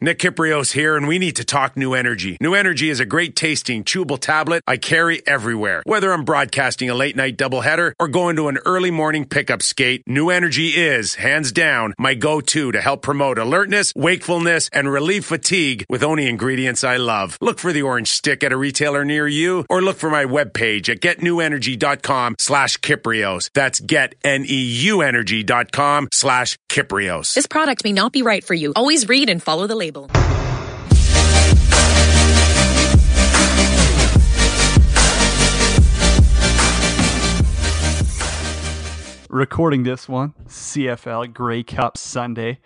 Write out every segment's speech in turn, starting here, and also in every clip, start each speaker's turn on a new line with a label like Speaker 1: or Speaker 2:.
Speaker 1: Nick Kypreos here, and we need to talk New Energy. New Energy is a great tasting, chewable tablet I carry everywhere. Whether I'm broadcasting a late night doubleheader or going to an early morning pickup skate, New Energy is, hands down, my go to to help promote alertness, wakefulness, and relieve fatigue with only ingredients I love. Look for the orange stick at a retailer near you or look for my webpage at getnewenergy.com slash Kypreos. That's getneuenergy.com slash Kypreos.
Speaker 2: This product may not be right for you. Always read and follow the label.
Speaker 3: Recording this one, CFL Grey Cup Sunday.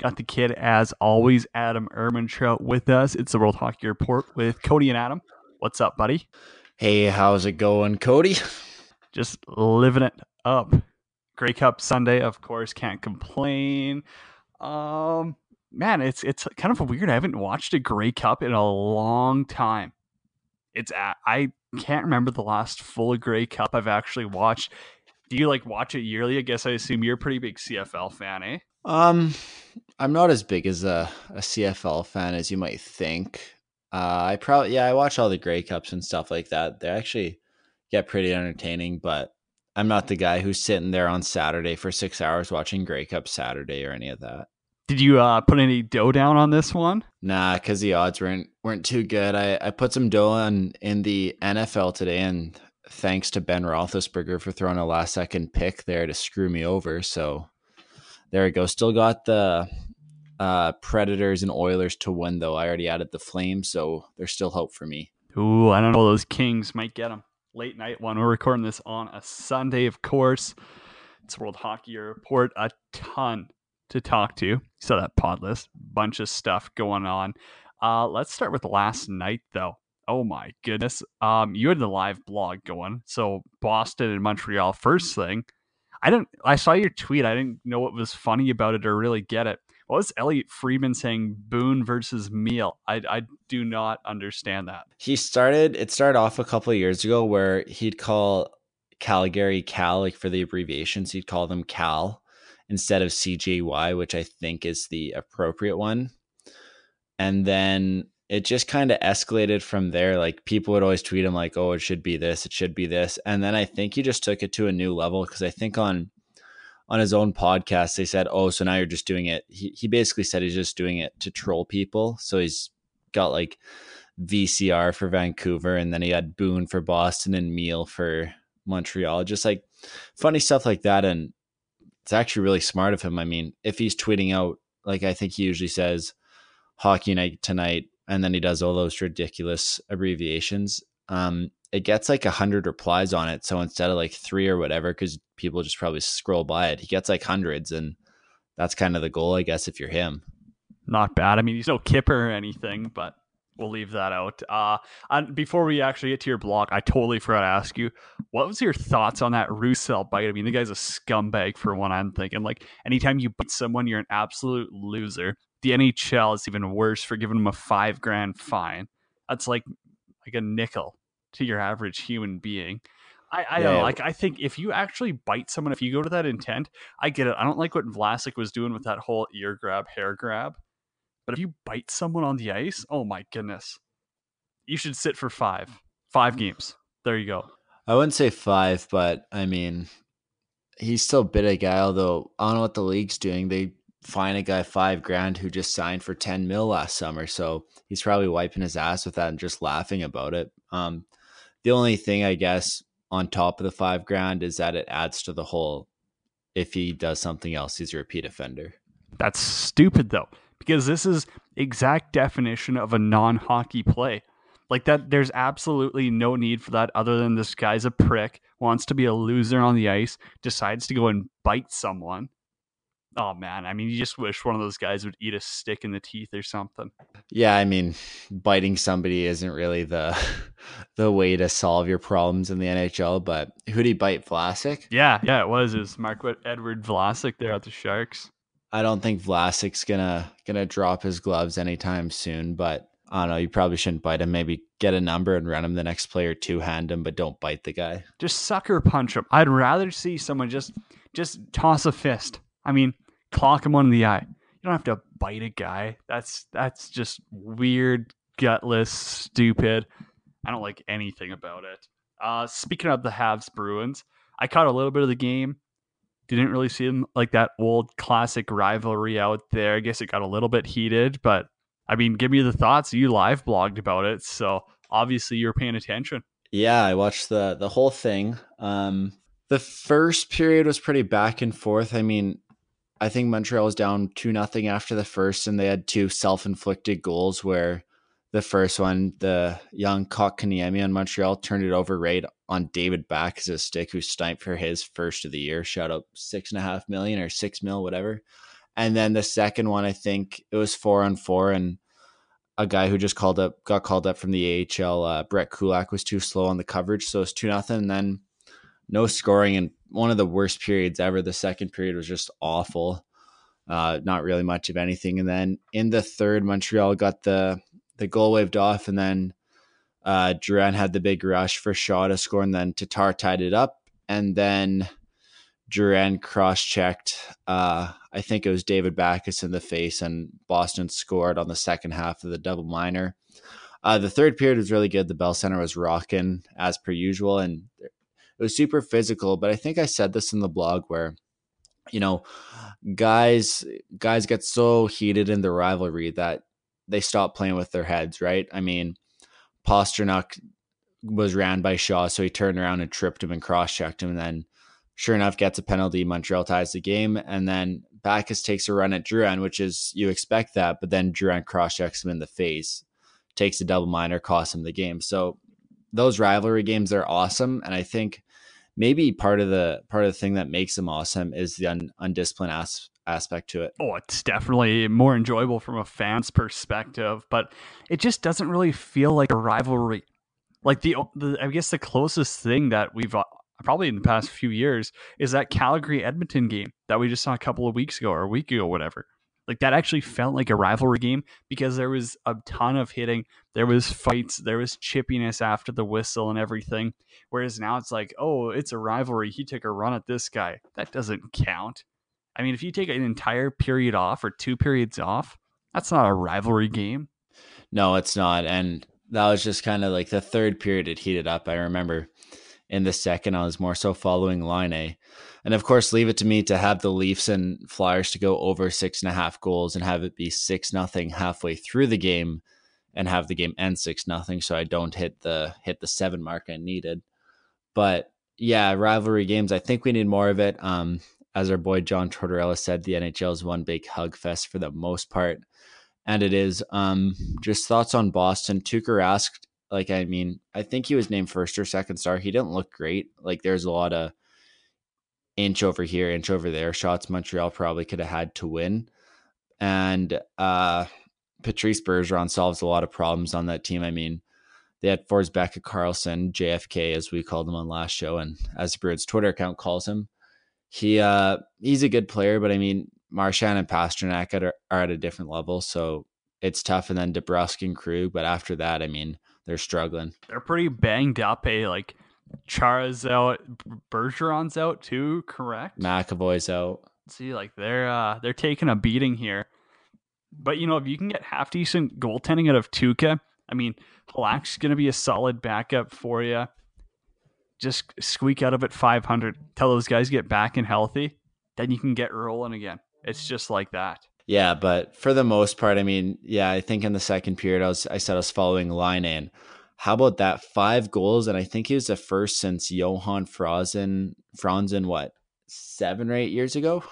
Speaker 3: Got the kid, as always, Adam Ermintrout with us. It's the World Hockey Report with Cody and Adam. What's up, buddy?
Speaker 4: Hey, how's it going, Cody?
Speaker 3: Just living it up. Grey Cup Sunday, of course, can't complain. Um, man, it's it's kind of weird. I haven't watched a Grey Cup in a long time. It's I can't remember the last full Grey Cup I've actually watched. Do you like watch it yearly? I guess I assume you're a pretty big CFL fan, eh?
Speaker 4: Um, I'm not as big as a, a CFL fan as you might think. Uh, I probably yeah, I watch all the Grey Cups and stuff like that. They actually get pretty entertaining, but I'm not the guy who's sitting there on Saturday for six hours watching Grey Cup Saturday or any of that.
Speaker 3: Did you uh, put any dough down on this one?
Speaker 4: Nah, because the odds weren't weren't too good. I, I put some dough on in the NFL today, and thanks to Ben Roethlisberger for throwing a last second pick there to screw me over. So there we go. Still got the uh, Predators and Oilers to win, though. I already added the Flames, so there's still hope for me.
Speaker 3: Ooh, I don't know. Those Kings might get them. Late night one. We're recording this on a Sunday, of course. It's World Hockey Report. A ton to talk to. So that pod list, bunch of stuff going on. Uh, let's start with last night, though. Oh my goodness. Um, you had the live blog going. So Boston and Montreal first thing. I didn't I saw your tweet. I didn't know what was funny about it or really get it. What was Elliotte Friedman saying Boone versus Meal? I I do not understand that.
Speaker 4: He started it started off a couple of years ago where he'd call Calgary Cal, like for the abbreviations, he'd call them Cal instead of CGY, which I think is the appropriate one. And then it just kind of escalated from there. Like people would always tweet him like, "Oh, it should be this, it should be this," and then I think he just took it to a new level because I think on on his own podcast they said, "Oh, so now you're just doing it." He he basically said he's just doing it to troll people. So he's got like VCR for Vancouver, and then he had Boone for Boston and Meal for Montreal. Just like funny stuff like that, and it's actually really smart of him. I mean, if he's tweeting out like I think he usually says hockey night tonight and then he does all those ridiculous abbreviations um it gets like a hundred replies on it so instead of like three or whatever because people just probably scroll by it he gets like hundreds and that's kind of the goal i guess if you're him
Speaker 3: Not bad. I mean, he's no Kipper or anything, but we'll leave that out. Uh, and before we actually get to your block, I totally forgot to ask you, what was your thoughts on that Roussel bite? I mean, the guy's a scumbag for one. I'm thinking like anytime you bite someone, you're an absolute loser. The NHL is even worse for giving him a five grand fine. That's like like a nickel to your average human being. I, I don't know. Like I think if you actually bite someone, if you go to that intent, I get it. I don't like what Vlasic was doing with that whole ear grab, hair grab. But if you bite someone on the ice, oh my goodness, you should sit for five, five games. There you go.
Speaker 4: i wouldn't say five but i mean he's still bit a guy although i don't know what the league's doing. They fine a guy five grand who just signed for 10 mil last summer so he's probably wiping his ass with that and just laughing about it. Um the only thing i guess on top of the five grand is that it adds to the whole if he does something else he's a repeat offender.
Speaker 3: That's stupid though, because this is exact definition of a non-hockey play. Like that, there's absolutely no need for that other than this guy's a prick, wants to be a loser on the ice, decides to go and bite someone. Oh man, I mean, you just wish one of those guys would eat a stick in the teeth or something.
Speaker 4: Yeah, I mean, biting somebody isn't really the the way to solve your problems in the NHL. But who'd he bite? Vlasic?
Speaker 3: Yeah, yeah, it was. It was Mark Edward Vlasic there at the Sharks.
Speaker 4: I don't think Vlasic's gonna gonna drop his gloves anytime soon. But I don't know. You probably shouldn't bite him. Maybe get a number and run him the next player two hand him, but don't bite the guy.
Speaker 3: just sucker punch him. I'd rather see someone just just toss a fist. I mean, clock him on the eye. You don't have to bite a guy. That's that's just weird, gutless, stupid. I don't like anything about it. Uh, speaking of the Habs Bruins, I caught a little bit of the game. Didn't really seem like that old classic rivalry out there. I guess it got a little bit heated, but I mean, give me the thoughts. You live blogged about it, so obviously you're paying attention.
Speaker 4: Yeah, I watched the the whole thing. Um, the first period was pretty back and forth. I mean, I think Montreal was down two nothing after the first, and they had two self inflicted goals where the first one, the young Kotkaniemi on Montreal turned it over right on David Backes's stick, who sniped for his first of the year, shot up six and a half million or six mil, whatever. And then the second one, I think it was four on four, and a guy who just called up got called up from the AHL, uh, Brett Kulak was too slow on the coverage, so it's two nothing. And then no scoring and one of the worst periods ever. The second period was just awful. Uh, not really much of anything. And then in the third, Montreal got the the goal waved off, and then uh, Drouin had the big rush for Shaw to score, and then Tatar tied it up, and then Drouin cross checked. Uh, I think it was David Backes in the face, and Boston scored on the second half of the double minor. Uh, the third period was really good. The Bell Center was rocking as per usual, and it was super physical. But I think I said this in the blog where, you know, guys guys get so heated in the rivalry that they stop playing with their heads, right? I mean, Pastrnak was ran by Shaw, so he turned around and tripped him and cross checked him, and then sure enough gets a penalty. Montreal ties the game, and then Backes takes a run at Drouin, which is you expect that, but then Drouin cross checks him in the face, takes a double minor, costs him the game. So those rivalry games are awesome, and I think maybe part of the part of the thing that makes them awesome is the un, undisciplined as, aspect to it.
Speaker 3: Oh, it's definitely more enjoyable from a fan's perspective, but it just doesn't really feel like a rivalry. Like the, the I guess the closest thing that we've uh, probably in the past few years is that Calgary Edmonton game that we just saw a couple of weeks ago or a week ago, whatever. Like that actually felt like a rivalry game because there was a ton of hitting, there was fights, there was chippiness after the whistle and everything. Whereas now it's like, oh, it's a rivalry. He took a run at this guy. That doesn't count. I mean, if you take an entire period off or two periods off, that's not a rivalry game.
Speaker 4: No, it's not. And that was just kind of like the third period it heated up. I remember in the second, I was more so following Laine. And of course, leave it to me to have the Leafs and Flyers to go over six and a half goals and have it be six nothing halfway through the game and have the game end six nothing so I don't hit the hit the seven mark I needed. But yeah, rivalry games, I think we need more of it. Um, as our boy John Tortorella said, the NHL is one big hug fest for the most part. And it is. Um, just thoughts on Boston. Tuukka Rask, like, I mean, I think he was named first or second star. He didn't look great. Like, there's a lot of inch over here, inch over there shots Montreal probably could have had to win. And uh, Patrice Bergeron solves a lot of problems on that team. I mean, they had Forsbacka Karlsson, JFK, as we called him on last show, and as the Bruins Twitter account calls him he uh he's a good player, but I mean Marchand and Pastrnak are, are at a different level, so it's tough. And then DeBrusk and Krug, but after that, I mean they're struggling.
Speaker 3: They're pretty banged up. Eh? Like Chara's out, Bergeron's out too. Correct.
Speaker 4: McAvoy's out.
Speaker 3: See, like they're uh they're taking a beating here. But you know, if you can get half decent goaltending out of Tuukka, I mean, Halak's going to be a solid backup for you just squeak out of it 500 tell those guys get back and healthy then you can get rolling again. It's just like that.
Speaker 4: Yeah but for the most part i mean yeah i think in the second period i was i said i was following Laine in. How about that five goals? And i think he was the first since johan franzen franzen what seven or eight years ago?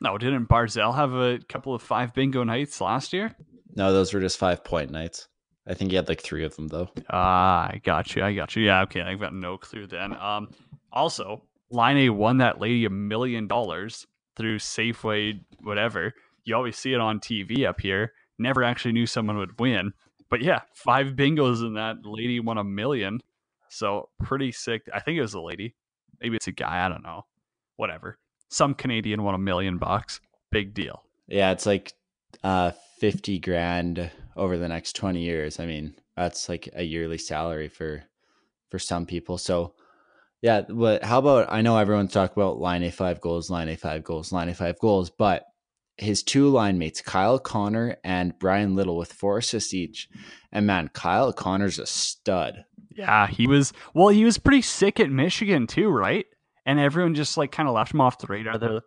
Speaker 3: No didn't barzal have a couple of five bingo nights last year?
Speaker 4: No those were just five point nights I think he had like three of them though.
Speaker 3: Ah, I got you. I got you. Yeah, okay. I've got no clue then. Um, also, Laine won that lady a million dollars through Safeway, whatever. You always see it on TV up here. Never actually knew someone would win. But yeah, five bingos and that lady won a million. So pretty sick. I think it was a lady. Maybe it's a guy. I don't know. Whatever. Some Canadian won a million bucks. Big deal.
Speaker 4: Yeah, it's like uh 50 grand over the next 20 years. I mean, that's like a yearly salary for for some people. So yeah, but how about I know everyone's talking about Laine five goals, Laine five goals, Laine five goals, but his two line mates, Kyle Connor and Bryan Little, with four assists each. And man, Kyle Connor's a stud.
Speaker 3: Yeah, he was. Well, he was pretty sick at Michigan too, right? And everyone just like kind of left him off the radar. They're,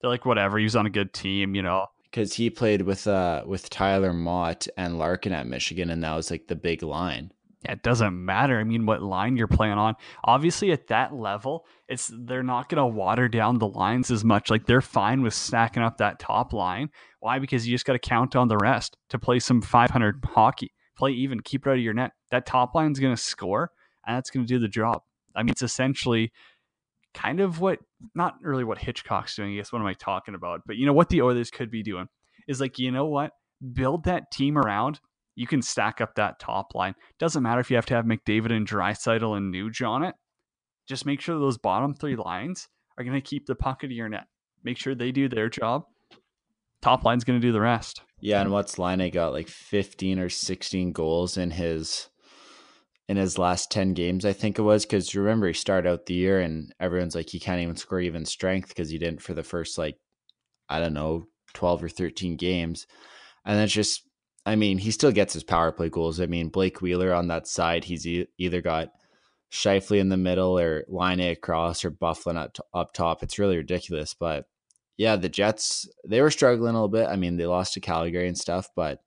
Speaker 3: they're like, whatever. He was on a good team, you know.
Speaker 4: Because he played with uh with Tyler Motte and Larkin at Michigan, and that was like the big line.
Speaker 3: Yeah, it doesn't matter. I mean, what line you're playing on. Obviously, at that level, it's they're not going to water down the lines as much. Like they're fine with stacking up that top line. Why? Because you just got to count on the rest to play some 500 hockey. Play even, keep it out of your net. That top line's going to score, and that's going to do the job. I mean, it's essentially kind of what, not really what Hitchcock's doing. I guess what am I talking about? But you know what the Oilers could be doing is like, you know what? Build that team around you can stack up that top line. Doesn't matter if you have to have McDavid and Draisaitl and Nuge on it. Just make sure those bottom three lines are going to keep the puck of your net. Make sure they do their job. Top line's going to do the rest.
Speaker 4: Yeah, and what's Laine got like 15 or 16 goals in his in his last 10 games, I think it was. Because remember, he started out the year and everyone's like, he can't even score even strength because he didn't for the first, like, I don't know, 12 or 13 games. And that's just I mean, he still gets his power play goals. I mean, Blake Wheeler on that side, he's e- either got Scheifele in the middle or Laine across or Byfuglien up, up top. It's really ridiculous. But yeah, the Jets, they were struggling a little bit. I mean, they lost to Calgary and stuff, but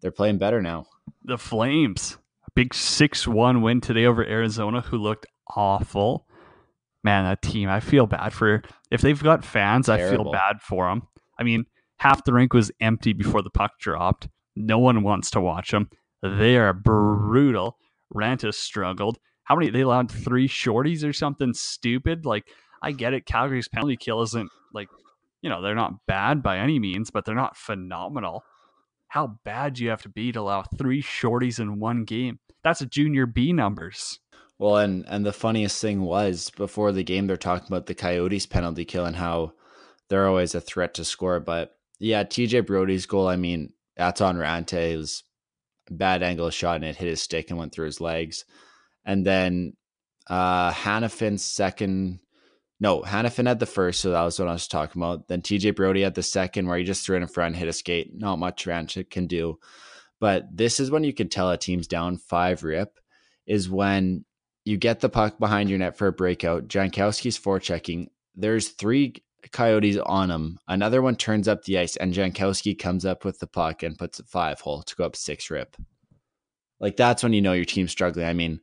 Speaker 4: they're playing better now.
Speaker 3: The Flames, big 6 1 win today over Arizona, who looked awful. Man, that team, I feel bad for. If they've got fans, Terrible. I feel bad for them. I mean, half the rink was empty before the puck dropped. No one wants to watch them. They are brutal. Raanta struggled. How many? They allowed three shorties or something stupid. Like, I get it. Calgary's penalty kill isn't like, you know, they're not bad by any means, but they're not phenomenal. How bad you have to be to allow three shorties in one game? That's a junior B numbers.
Speaker 4: Well, and and the funniest thing was before the game, they're talking about the Coyotes penalty kill and how they're always a threat to score. But yeah, TJ Brodie's goal. I mean, that's on Raanta. It was bad angle shot and it hit his stick and went through his legs. And then uh Hanifin's second no, Hanifin had the first, so that was what I was talking about. Then TJ Brodie had the second where he just threw it in front, hit a skate. Not much Raanta can do. But this is when you can tell a team's down five rip, is when you get the puck behind your net for a breakout. Jankowski's forechecking. There's three Coyotes on him. Another one turns up the ice, and Jankowski comes up with the puck and puts a five hole to go up six rip. Like that's when you know your team's struggling. I mean,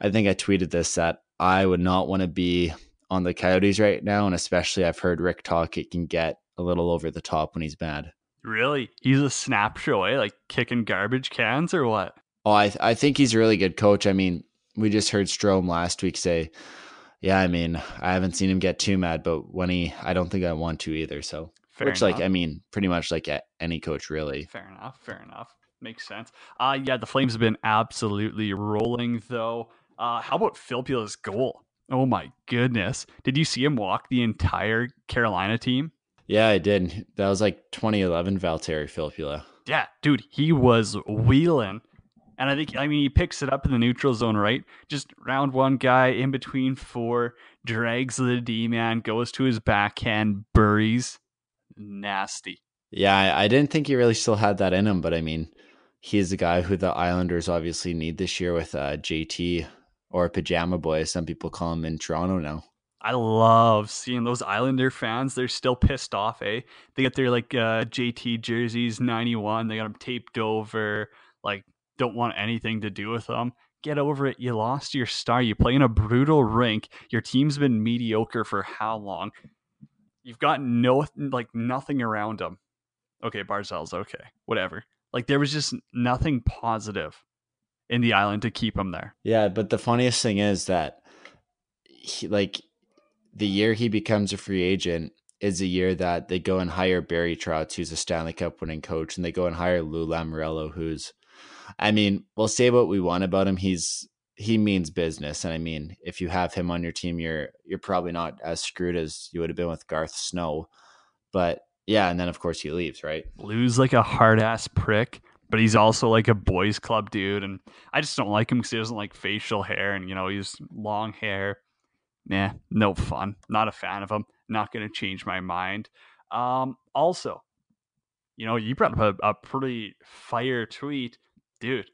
Speaker 4: I think I tweeted this that I would not want to be on the Coyotes right now, and especially I've heard Rick Tocchet can get a little over the top when he's mad.
Speaker 3: Really, he's a snap show, eh? Like kicking garbage cans or what?
Speaker 4: Oh, I I think he's a really good coach. I mean, we just heard Strome last week say yeah, I mean, I haven't seen him get too mad, but when he, I don't think I want to either. So, fair which, enough. like, I mean, pretty much like any coach, really.
Speaker 3: Fair enough. Fair enough. Makes sense. Uh, yeah, the Flames have been absolutely rolling, though. Uh, how about Filppula's goal? Oh my goodness! Did you see him walk the entire Carolina team?
Speaker 4: Yeah, I did. That was like 2011 Valtteri Filppula.
Speaker 3: Yeah, dude, he was wheeling and I think, I mean, he picks it up in the neutral zone, right? Just round one guy in between four, drags the D man, goes to his backhand, buries. Nasty.
Speaker 4: Yeah, I, I didn't think he really still had that in him, but I mean, he's the guy who the Islanders obviously need this year with uh, JT or Pajama Boy, as some people call him in Toronto now.
Speaker 3: I love seeing those Islander fans. They're still pissed off, eh? They get their like uh, JT jerseys, 91. They got them taped over. Like don't want anything to do with them. Get over it. You lost your star. You play in a brutal rink. Your team's been mediocre for how long? You've got no like nothing around them. Okay, Barzal's okay. Whatever. Like there was just nothing positive in the island to keep him there.
Speaker 4: Yeah, but the funniest thing is that he, like the year he becomes a free agent is a year that they go and hire Barry Trotz, who's a Stanley Cup winning coach, and they go and hire Lou Lamoriello, who's I mean, we'll say what we want about him. He's he means business, and I mean, if you have him on your team, you're you're probably not as screwed as you would have been with Garth Snow. But yeah, and then of course he leaves, right?
Speaker 3: Lose like a hard ass prick, but he's also like a boys club dude, and I just don't like him because he doesn't like facial hair, and you know he's long hair. Nah, no fun. Not a fan of him. Not going to change my mind. Um, also, you know, you brought up a, a pretty fire tweet, dude.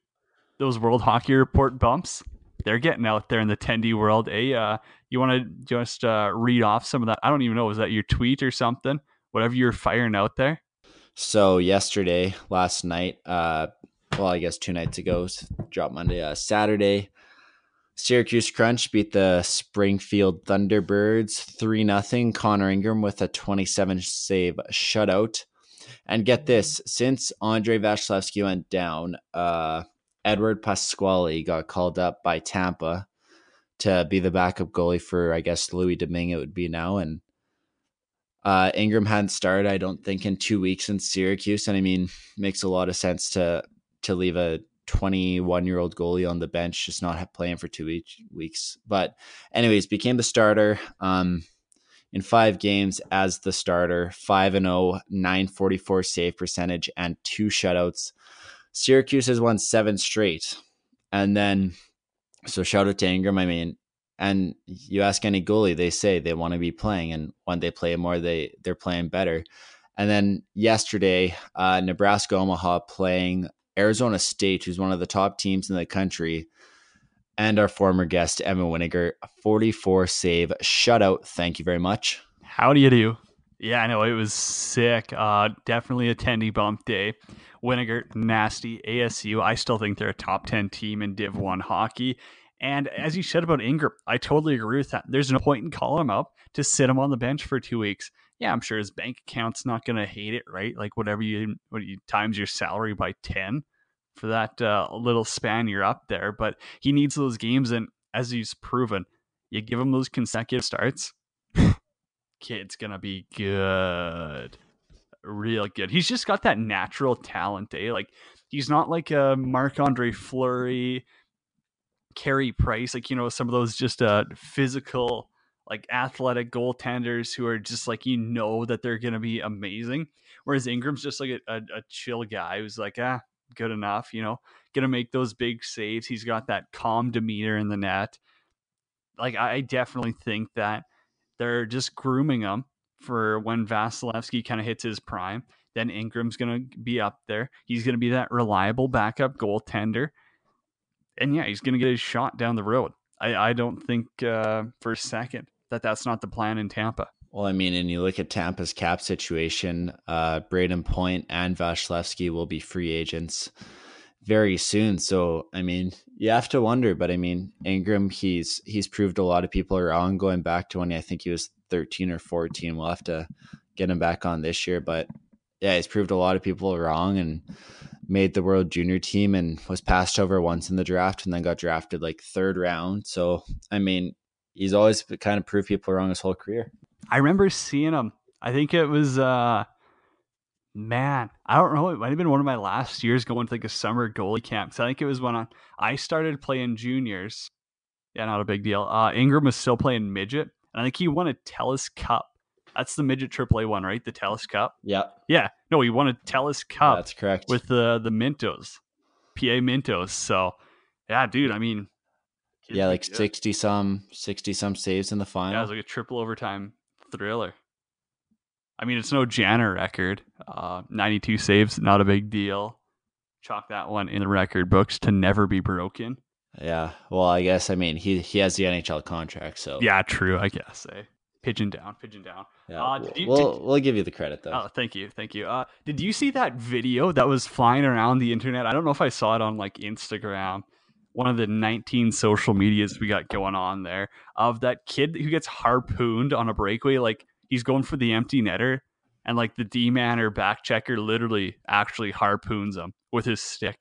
Speaker 3: Those World Hockey Report bumps, they're getting out there in the tendy world. Hey, uh, you want to just uh, read off some of that? I don't even know. Was that your tweet or something? Whatever you're firing out there.
Speaker 4: So yesterday, last night, uh, well, I guess two nights ago, drop Monday, uh, Saturday, Syracuse Crunch beat the Springfield Thunderbirds 3 0. Connor Ingram with a 27 save shutout. And get this since Andre Vasilevskiy went down, uh, Edward Pasquale got called up by Tampa to be the backup goalie for, I guess, Louis Domingue, it would be now. And uh, Ingram hadn't started, I don't think, in two weeks in Syracuse. And I mean, makes a lot of sense to to leave a 21 year old goalie on the bench, just not playing for two weeks. But, anyways, became the starter um, in five games as the starter 5 and 0, 944 save percentage, and two shutouts. Syracuse has won seven straight. And then, so shout out to Ingram. I mean, and you ask any goalie, they say they want to be playing, and when they play more, they they're playing better. And then yesterday, uh, Nebraska Omaha playing Arizona State, who's one of the top teams in the country, and our former guest, Emma Winiger, 44 save shutout. Thank you very much.
Speaker 3: How do you do? Yeah, I know it was sick. Uh, definitely a bump day. Winiger, nasty. ASU, I still think they're a top 10 team in Div 1 hockey. And as you said about Ingram, I totally agree with that. There's no point in calling him up to sit him on the bench for two weeks. Yeah, I'm sure his bank account's not going to hate it, right? Like whatever you, what you times your salary by 10 for that uh, little span you're up there. But he needs those games. And as he's proven, you give him those consecutive starts, kid's to be good. Real good. He's just got that natural talent, eh? Like, he's not like a Marc Andre Fleury Carey Price, like you know, some of those just uh physical, like athletic goaltenders who are just like you know that they're gonna be amazing. Whereas Ingram's just like a, a, a chill guy who's like, ah, good enough, you know, gonna make those big saves. He's got that calm demeanor in the net. Like I definitely think that they're just grooming him for when Vasilevskiy kind of hits his prime. Then Ingram's gonna be up there. He's gonna be that reliable backup goaltender and yeah, he's going to get his shot down the road. I, I don't think uh, for a second that that's not the plan in Tampa.
Speaker 4: Well, I mean, and you look at Tampa's cap situation, uh, Brayden Point and Vasilevskiy will be free agents very soon. So, I mean, you have to wonder, but I mean, Ingram, he's he's proved a lot of people are wrong going back to when I think he was 13 or 14. We'll have to get him back on this year, but yeah, he's proved a lot of people wrong and made the world junior team and was passed over once in the draft and then got drafted like third round. So, I mean, he's always kind of proved people wrong his whole career.
Speaker 3: I remember seeing him. I think it was, uh, man, I don't know. It might have been one of my last years going to like a summer goalie camp. So I think it was when I started playing juniors. Yeah, not a big deal. Uh, Ingram was still playing midget. And I think he won a Telus Cup that's the midget AAA one, right? The Telus Cup.
Speaker 4: Yeah.
Speaker 3: Yeah. No, he won a Telus Cup.
Speaker 4: That's correct.
Speaker 3: With the the Mintos, PA Mintos. So, yeah, dude. I mean,
Speaker 4: yeah, like sixty some, sixty some saves in the final.
Speaker 3: Yeah, it was like a triple overtime thriller. I mean, it's no Janner record. Uh, Ninety-two saves, not a big deal. Chalk that one in the record books to never be broken.
Speaker 4: Yeah. Well, I guess I mean he he has the NHL contract, so
Speaker 3: yeah, true. I guess. Eh? Pigeon down, pigeon down.
Speaker 4: Yeah, uh, you, we'll did, we'll give you the credit though.
Speaker 3: Oh, thank you, thank you. Uh, did you see that video that was flying around the internet? I don't know if I saw it on like Instagram, one of the 19 social medias we got going on there of that kid who gets harpooned on a breakaway. Like he's going for the empty netter, and like the D man or back checker literally actually harpoons him with his stick,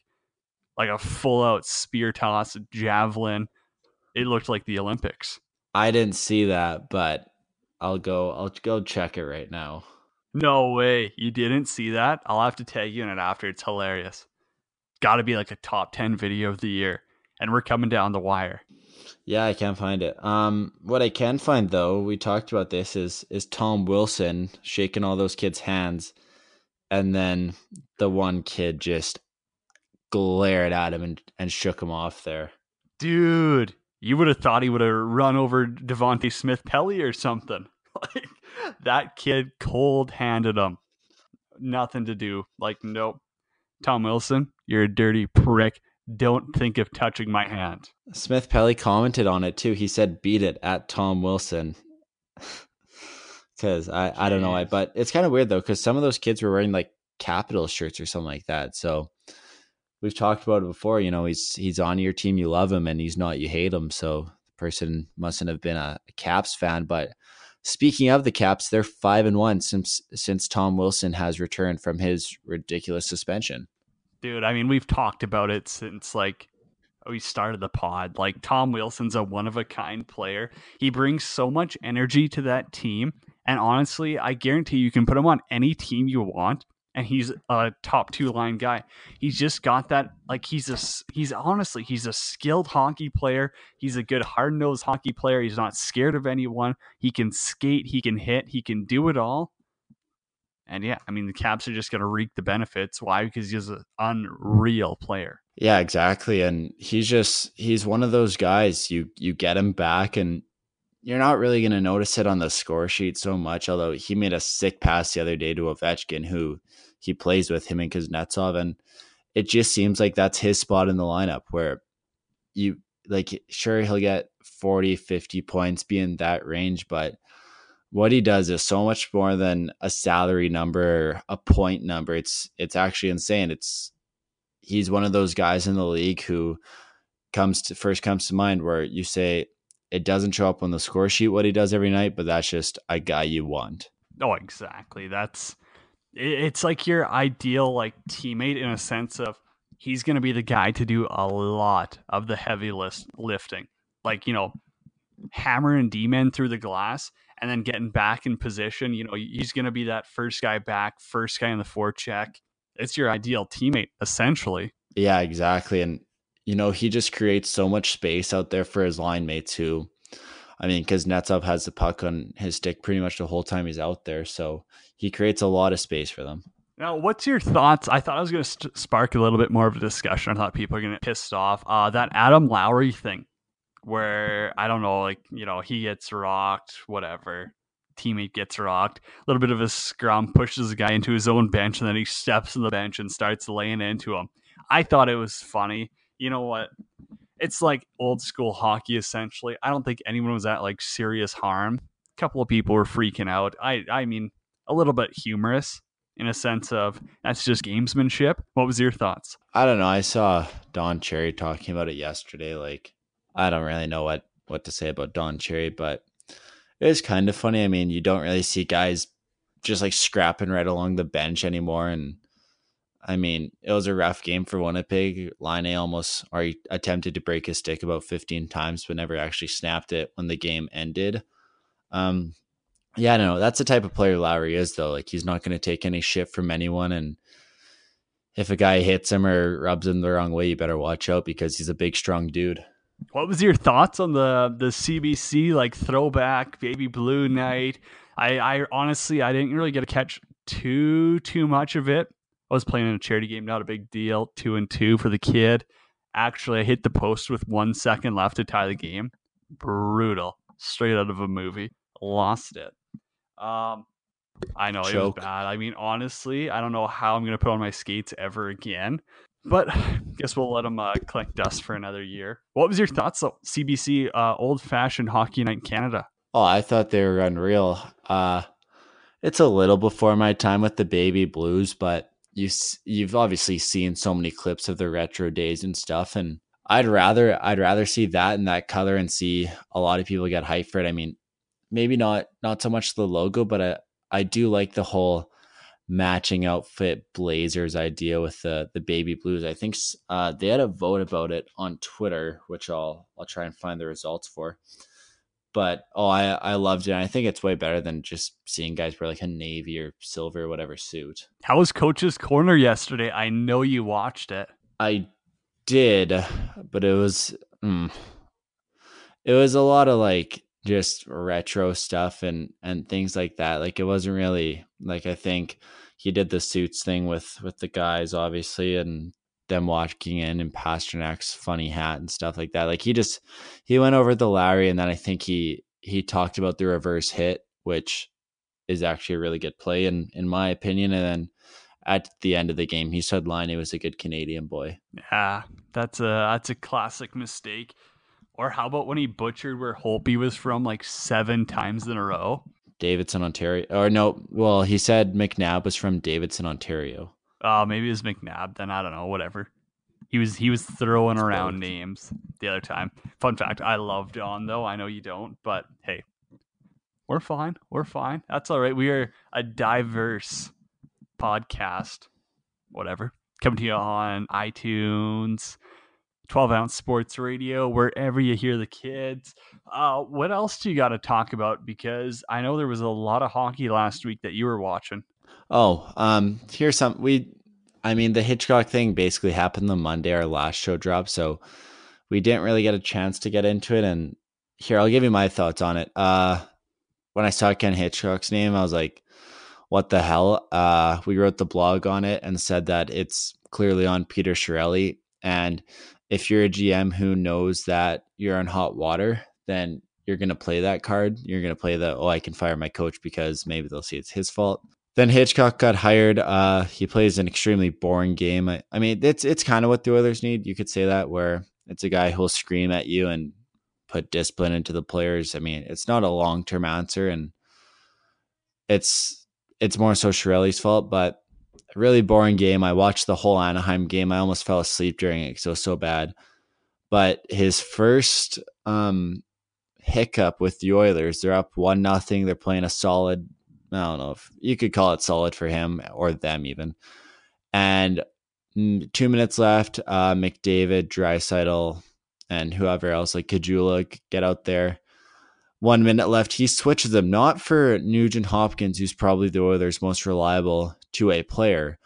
Speaker 3: like a full out spear toss, javelin. It looked like the Olympics.
Speaker 4: I didn't see that, but I'll go. I'll go check it right now.
Speaker 3: No way. You didn't see that? I'll have to tag you in it after. It's hilarious. Got to be like a top 10 video of the year. And we're coming down the wire.
Speaker 4: Yeah, I can't find it. Um, what I can find though, we talked about this is is Tom Wilson shaking all those kids' hands, and then the one kid just glared at him and, and shook him off there.
Speaker 3: Dude, you would have thought he would have run over Devante Smith Pelly or something. like that kid cold handed him. nothing to do. Like, nope. Tom Wilson, you're a dirty prick. Don't think of touching my hand.
Speaker 4: Smith Pelly commented on it too. He said, "Beat it at Tom Wilson." Because I, I don't know why, but it's kind of weird though. Because some of those kids were wearing like capital shirts or something like that. So we've talked about it before. You know, he's he's on your team, you love him, and he's not, you hate him. So the person mustn't have been a, Caps fan. But speaking of the Caps, they're five and one since since Tom Wilson has returned from his ridiculous suspension.
Speaker 3: Dude, I mean, we've talked about it since like oh, we started the pod. Like Tom Wilson's a one of a kind player. He brings so much energy to that team. And honestly, I guarantee you can put him on any team you want and he's a top two line guy. He's just got that like he's a he's honestly he's a skilled hockey player. He's a good hard nosed hockey player. He's not scared of anyone. He can skate. He can hit. He can do it all. And yeah, I mean the Caps are just going to reap the benefits. Why? Because he's an unreal player.
Speaker 4: Yeah, exactly. And he's just he's one of those guys. You you get him back, and you're not really going to notice it on the score sheet so much. Although he made a sick pass the other day to Ovechkin, who he plays with him and Kuznetsov, and it just seems like that's his spot in the lineup where you like sure he'll get 40 50 points be in that range but what he does is so much more than a salary number a point number it's it's actually insane it's he's one of those guys in the league who comes to first comes to mind where you say it doesn't show up on the score sheet what he does every night but that's just a guy you want.
Speaker 3: Oh exactly. That's it's like your ideal like teammate in a sense of he's going to be the guy to do a lot of the heavy list lifting. Like you know hammering d-men through the glass and then getting back in position. You know he's going to be that first guy back first guy in the forecheck. It's your ideal teammate essentially.
Speaker 4: Yeah exactly. And you know he just creates so much space out there for his line mates who I mean, Kuznetsov has the puck on his stick pretty much the whole time he's out there, so he creates a lot of space for them.
Speaker 3: Now, what's your thoughts? I thought I was going to st- spark a little bit more of a discussion. I thought people are going to get pissed off. Uh, that Adam Lowry thing, where I don't know, like you know, he gets rocked, whatever. Teammate gets rocked. A little bit of a scrum pushes the guy into his own bench, and then he steps on the bench and starts laying into him. I thought it was funny. You know what? It's like old school hockey essentially. I don't think anyone was at like serious harm. A couple of people were freaking out. I I mean, a little bit humorous in a sense of that's just gamesmanship. What was your thoughts?
Speaker 4: I don't know. I saw Don Cherry talking about it yesterday. Like, I don't really know what what to say about Don Cherry, but it was kind of funny. I mean, you don't really see guys just like scrapping right along the bench anymore, and I mean, it was a rough game for Winnipeg. Laine almost or he attempted to break his stick about 15 times, but never actually snapped it when the game ended. Um, yeah, no, that's the type of player Lowry is, though. Like he's not going to take any shit from anyone, and if a guy hits him or rubs him the wrong way, you better watch out because he's a big, strong dude.
Speaker 3: What was your thoughts on the the CBC like throwback baby blue night? I, I honestly I didn't really get to catch too too much of it. Was playing in a charity game, not a big deal. Two and two for the kid. Actually, I hit the post with one second left to tie the game. Brutal. Straight out of a movie. Lost it. Um, I know Choke. it was bad. I mean, honestly, I don't know how I'm going to put on my skates ever again. But I guess we'll let them uh, collect dust for another year. What was your thoughts on CBC uh, old fashioned hockey night in Canada?
Speaker 4: Oh, I thought they were unreal. Uh, it's a little before my time with the baby blues, but you you've obviously seen so many clips of the retro days and stuff and I'd rather I'd rather see that and that color and see a lot of people get hyped for it. I mean, maybe not not so much the logo, but I I do like the whole matching outfit Blazers idea with the the baby blues. I think uh, they had a vote about it on Twitter, which I'll I'll try and find the results for but oh, I I loved it. I think it's way better than just seeing guys wear like a navy or silver or whatever suit.
Speaker 3: How was Coach's Corner yesterday? I know you watched it.
Speaker 4: I did, but it was mm, it was a lot of like just retro stuff and and things like that. Like it wasn't really like I think he did the suits thing with with the guys obviously and them walking in and Pastrnak's funny hat and stuff like that. Like he just he went over the Lowry and then I think he he talked about the reverse hit, which is actually a really good play in in my opinion. And then at the end of the game. He said Laine was a good Canadian boy.
Speaker 3: Yeah, that's a that's a classic mistake. Or how about when he butchered where Holtby was from like seven times in a row?
Speaker 4: Davidson, Ontario. Or no, well, he said McNabb was from Davidson, Ontario.
Speaker 3: Oh, maybe it was McNabb. Then I don't know. Whatever. He was he was throwing around names the other time. Fun fact: I love Don though. I know you don't, but hey, we're fine. We're fine. That's all right. We are a diverse podcast. Whatever. Coming to you on iTunes, 12 ounce sports radio, wherever you hear the kids. Uh, what else do you got to talk about? Because I know there was a lot of hockey last week that you were watching.
Speaker 4: Oh, um, here's some we I mean the Hitchcock thing basically happened the Monday our last show dropped, so we didn't really get a chance to get into it and here I'll give you my thoughts on it. Uh when I saw Ken Hitchcock's name, I was like, what the hell? Uh we wrote the blog on it and said that it's clearly on Peter Chiarelli. And if you're a GM who knows that you're in hot water, then you're going to play that card. You're going to play the, oh, I can fire my coach because maybe they'll see it's his fault. Then Hitchcock got hired. Uh, he plays an extremely boring game. I, I mean, it's it's kind of what the Oilers need. You could say that where it's a guy who'll scream at you and put discipline into the players. I mean, it's not a long term answer, and it's it's more so Chiarelli's fault. But really boring game. I watched the whole Anaheim game. I almost fell asleep during it it was so bad. But his first um, hiccup with the Oilers, they're up one nothing. They're playing a solid I don't know if you could call it solid for him or them even. And two minutes left. Uh, McDavid, Draisaitl, and whoever else like Caggiula get out there. One minute left. He switches them not for Nugent Hopkins, who's probably the Oilers' most reliable two way player,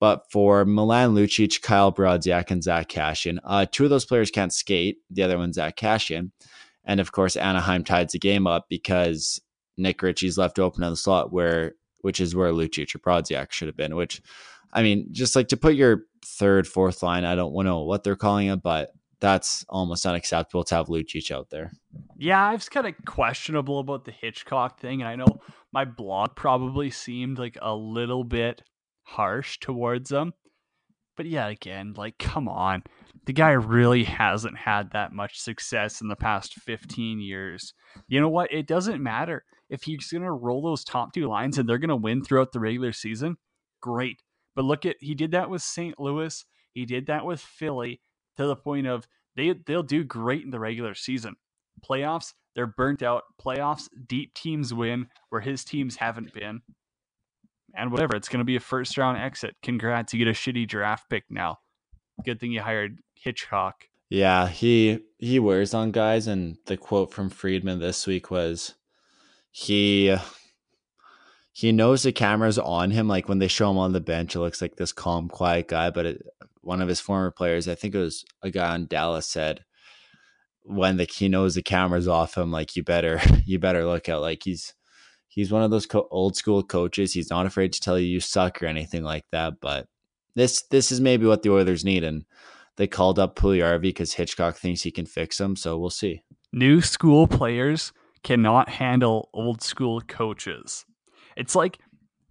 Speaker 4: but for Milan Lucic, Kyle Brodziak, and Zack Kassian. Uh, two of those players can't skate. The other one's Zack Kassian. And of course, Anaheim tied the game up because Nick Ritchie's left open on the slot where which is where Lucic or Brodziak should have been, which I mean, just like to put your third, fourth line, I don't know what they're calling it, but that's almost unacceptable to have Lucic out there.
Speaker 3: Yeah, I was kind of questionable about the Hitchcock thing, and I know my blog probably seemed like a little bit harsh towards them. But yeah, again, like, come on. The guy really hasn't had that much success in the past 15 years. You know what? It doesn't matter if he's going to roll those top two lines and they're going to win throughout the regular season, great. But look at he did that with St. Louis, he did that with Philly to the point of they they'll do great in the regular season. Playoffs, they're burnt out. Playoffs, deep teams win where his teams haven't been. And whatever, it's going to be a first round exit. Congrats, you get a shitty draft pick now. Good thing you hired Hitchcock.
Speaker 4: Yeah, he he wears on guys and the quote from Friedman this week was he he knows the camera's on him. Like when they show him on the bench, it looks like this calm, quiet guy. But it, one of his former players, I think it was a guy on Dallas, said when the he knows the camera's off him, like you better you better look out. Like he's he's one of those co- old school coaches. He's not afraid to tell you you suck or anything like that. But this this is maybe what the Oilers need, and they called up Puljujarvi because Hitchcock thinks he can fix him. So we'll see.
Speaker 3: New school players cannot handle old school coaches. It's like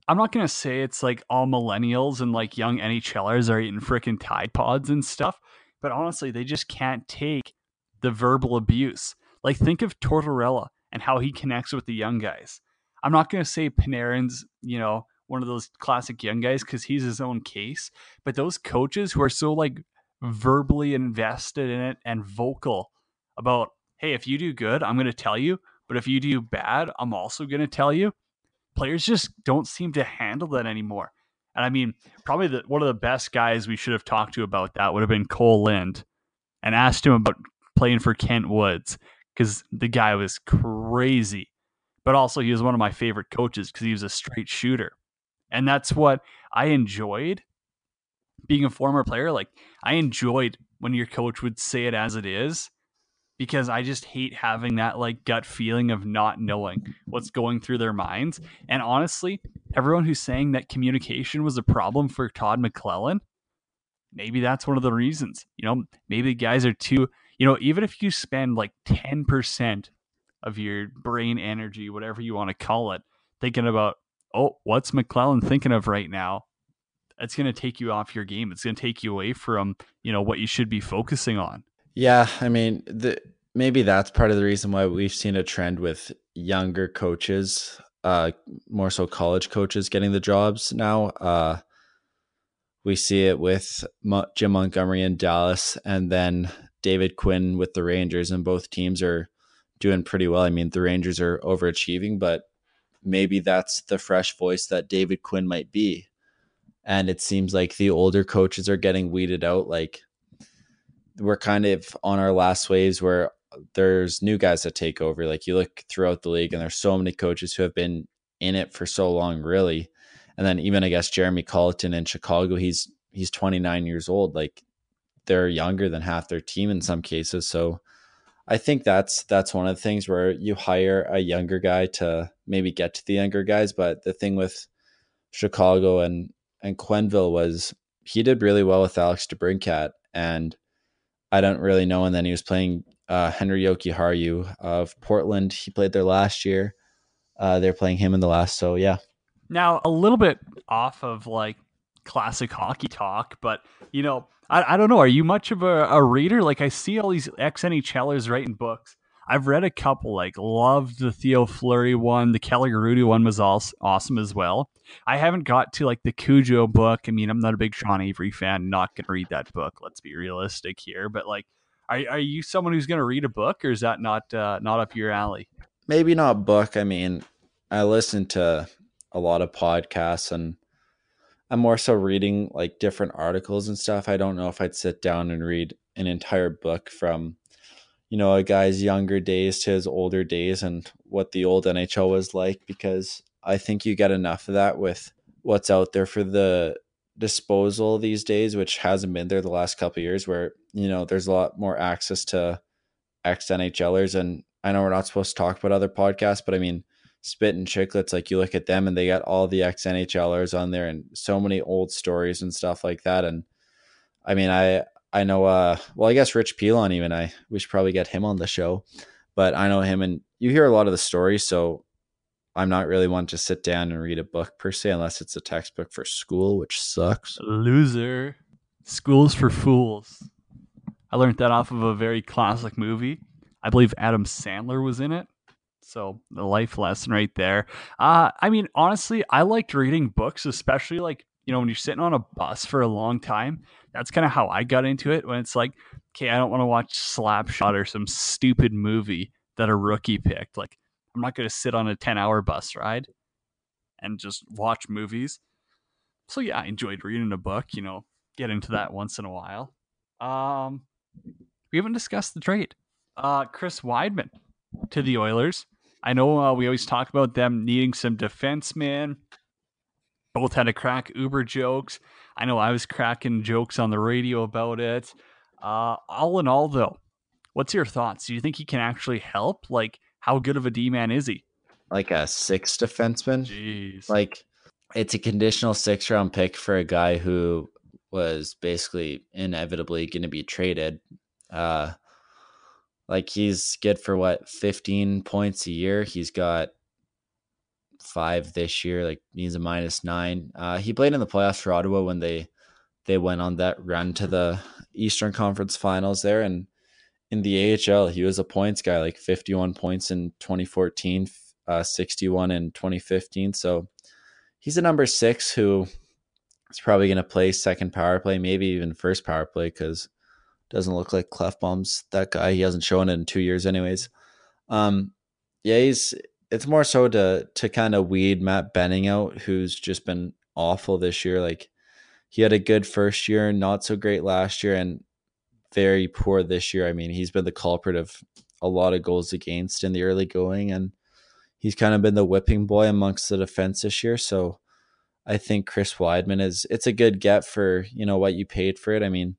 Speaker 3: I'm not gonna say it's like all millennials and like young NHLers are eating freaking Tide Pods and stuff, but honestly, they just can't take the verbal abuse. Like think of Tortorella and how he connects with the young guys. I'm not gonna say Panarin's, you know, one of those classic young guys because he's his own case, but those coaches who are so like verbally invested in it and vocal about, hey, if you do good, I'm gonna tell you. But if you do bad, I'm also going to tell you. Players just don't seem to handle that anymore. And I mean, probably the, one of the best guys we should have talked to about that would have been Kole Lind and asked him about playing for Kent Woods because the guy was crazy. But also, he was one of my favorite coaches because he was a straight shooter. And that's what I enjoyed being a former player. Like, I enjoyed when your coach would say it as it is because I just hate having that like gut feeling of not knowing what's going through their minds. And honestly, everyone who's saying that communication was a problem for Todd McLellan, maybe that's one of the reasons. You know, maybe guys are too, you know, even if you spend like 10% of your brain energy, whatever you want to call it, thinking about, oh, what's McLellan thinking of right now? That's going to take you off your game. It's going to take you away from, you know, what you should be focusing on.
Speaker 4: Yeah, I mean, the maybe that's part of the reason why we've seen a trend with younger coaches, uh, more so college coaches getting the jobs now. Uh, we see it with Jim Montgomery in Dallas, and then David Quinn with the Rangers, and both teams are doing pretty well. I mean, the Rangers are overachieving, but maybe that's the fresh voice that David Quinn might be. And it seems like the older coaches are getting weeded out. Like we're kind of on our last waves where there's new guys that take over. Like you look throughout the league, and there's so many coaches who have been in it for so long, really. And then even I guess Jeremy Colliton in Chicago, he's he's 29 years old. Like they're younger than half their team in some cases. So I think that's that's one of the things where you hire a younger guy to maybe get to the younger guys. But the thing with Chicago and and Quenneville was he did really well with Alex DeBrincat, and I don't really know. And then he was playing uh, Henri Jokiharju of Portland. He played there last year. Uh, they're playing him in the last. So yeah.
Speaker 3: Now a little bit off of like classic hockey talk, but you know, I, I don't know. Are you much of a, a reader? Like I see all these ex NHLers writing books. I've read a couple, like loved the Theo Fleury one. The Kelly Hrudey one was also awesome as well. I haven't got to like the Cujo book. I mean, I'm not a big Sean Avery fan. Not gonna read that book. Let's be realistic here. But like, are are you someone who's gonna read a book, or is that not uh, not up your alley?
Speaker 4: Maybe not book. I mean, I listen to a lot of podcasts and I'm more so reading like different articles and stuff. I don't know if I'd sit down and read an entire book from, you know, a guy's younger days to his older days and what the old NHL was like because I think you get enough of that with what's out there for the disposal these days, which hasn't been there the last couple years, where you know there's a lot more access to ex NHLers. And I know we're not supposed to talk about other podcasts, but I mean, Spit and Chicklets, like you look at them and they got all the ex NHLers on there and so many old stories and stuff like that. And I mean, I I know uh well I guess Rich Pilon even I we should probably get him on the show. But I know him and you hear a lot of the stories, so I'm not really one to sit down and read a book per se unless it's a textbook for school, which sucks.
Speaker 3: Loser. Schools for fools. I learned that off of a very classic movie. I believe Adam Sandler was in it. So the life lesson right there. Uh, I mean, honestly, I liked reading books, especially like, you know, when you're sitting on a bus for a long time. That's kind of how I got into it when it's like, okay, I don't want to watch Slapshot or some stupid movie that a rookie picked. Like, I'm not going to sit on a 10 hour bus ride and just watch movies. So yeah, I enjoyed reading a book, you know, get into that once in a while. Um, we haven't discussed the trade. Uh, Chris Wideman to the Oilers. I know uh, we always talk about them needing some defensemen. Both had to crack Uber jokes. I know I was cracking jokes on the radio about it. Uh, all in all, though, what's your thoughts? Do you think he can actually help? Like, how good of a D man is he?
Speaker 4: Like a six defenseman?
Speaker 3: Jeez.
Speaker 4: Like, it's a conditional six round pick for a guy who was basically inevitably going to be traded. Uh, like he's good for what 15 points a year. He's got five this year. Like he's a minus nine. Uh, he played in the playoffs for Ottawa when they they went on that run to the Eastern Conference Finals there, and in the AHL he was a points guy, like 51 points in 2014, uh, 61 in 2015. So he's a number six who is probably going to play second power play, maybe even first power play because doesn't look like Klefbom's that guy. He hasn't shown it in two years, anyways. Um, yeah, he's. It's more so to to kind of weed Matt Benning out, who's just been awful this year. Like he had a good first year, not so great last year, and very poor this year. I mean, he's been the culprit of a lot of goals against in the early going, and he's kind of been the whipping boy amongst the defense this year. So I think Chris Wideman is it's a good get for you know what you paid for it. I mean,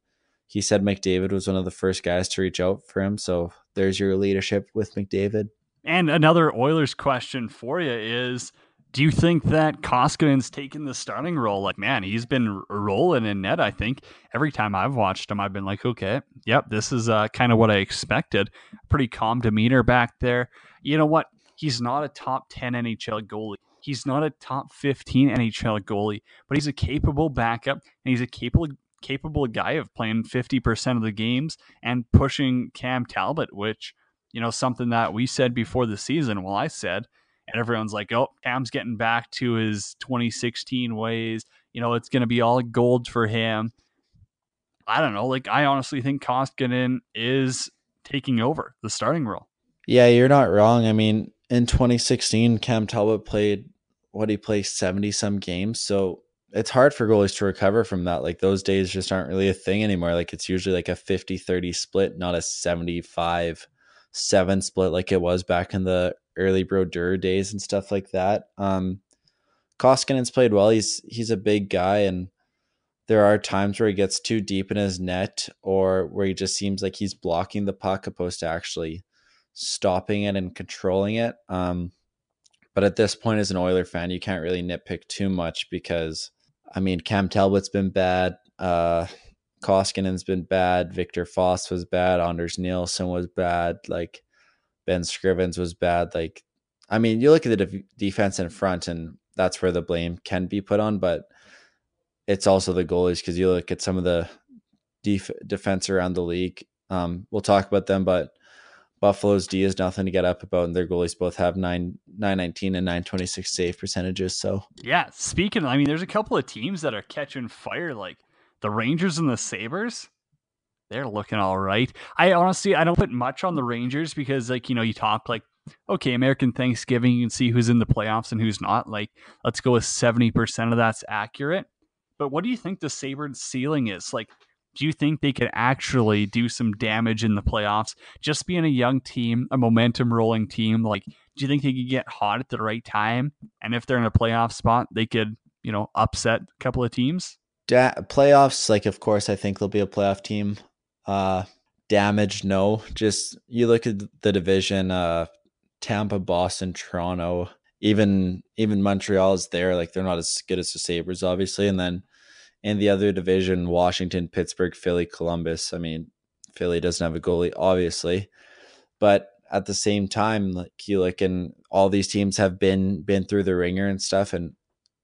Speaker 4: he said McDavid was one of the first guys to reach out for him. So there's your leadership with McDavid.
Speaker 3: And another Oilers question for you is do you think that Koskinen taken the starting role? Like, man, he's been rolling in net, I think. Every time I've watched him, I've been like, okay, yep, this is uh, kind of what I expected. Pretty calm demeanor back there. You know what? He's not a top 10 NHL goalie. He's not a top 15 NHL goalie, but he's a capable backup and he's a capable capable guy of playing 50% of the games and pushing Cam Talbot, which, you know, something that we said before the season. Well, I said, and everyone's like, oh, Cam's getting back to his 2016 ways. You know, it's going to be all gold for him. I don't know. Like, I honestly think Koskinen is taking over the starting role.
Speaker 4: Yeah, you're not wrong. I mean, in 2016, Cam Talbot played what he played 70 some games. So it's hard for goalies to recover from that. Like those days just aren't really a thing anymore. Like it's usually like a 50 30 split, not a 75 7 split like it was back in the early Brodeur days and stuff like that. Um, Koskinen's played well. He's he's a big guy and there are times where he gets too deep in his net or where he just seems like he's blocking the puck opposed to actually stopping it and controlling it. Um, but at this point, as an Oiler fan, you can't really nitpick too much because, I mean, Cam Talbot's been bad. Uh, Koskinen's been bad. Viktor Fasth was bad. Anders Nilsson was bad. Like Ben Scrivens was bad. Like, I mean, you look at the de- defense in front, and that's where the blame can be put on. But it's also the goalies because you look at some of the def- defense around the league. Um, we'll talk about them, but Buffalo's D is nothing to get up about, and their goalies both have nine nine nineteen and nine twenty six save percentages. So
Speaker 3: yeah, speaking, I mean, there's a couple of teams that are catching fire, like the Rangers and the Sabres. They're looking all right. I honestly, I don't put much on the Rangers because, like, you know, you talk like, okay, American Thanksgiving, you can see who's in the playoffs and who's not. Like, let's go with seventy percent of that's accurate. But what do you think the Sabres ceiling is? Like, do you think they could actually do some damage in the playoffs? Just being a young team, a momentum rolling team, like, do you think they could get hot at the right time? And if they're in a playoff spot, they could, you know, upset a couple of teams?
Speaker 4: Da- playoffs, like, of course, I think they'll be a playoff team. Uh, damage, no. Just you look at the division, uh, Tampa, Boston, Toronto, even even Montreal is there. Like they're not as good as the Sabres, obviously. And then in the other division, Washington, Pittsburgh, Philly, Columbus. I mean, Philly doesn't have a goalie, obviously, but at the same time, like you look and all these teams have been been through the ringer and stuff, and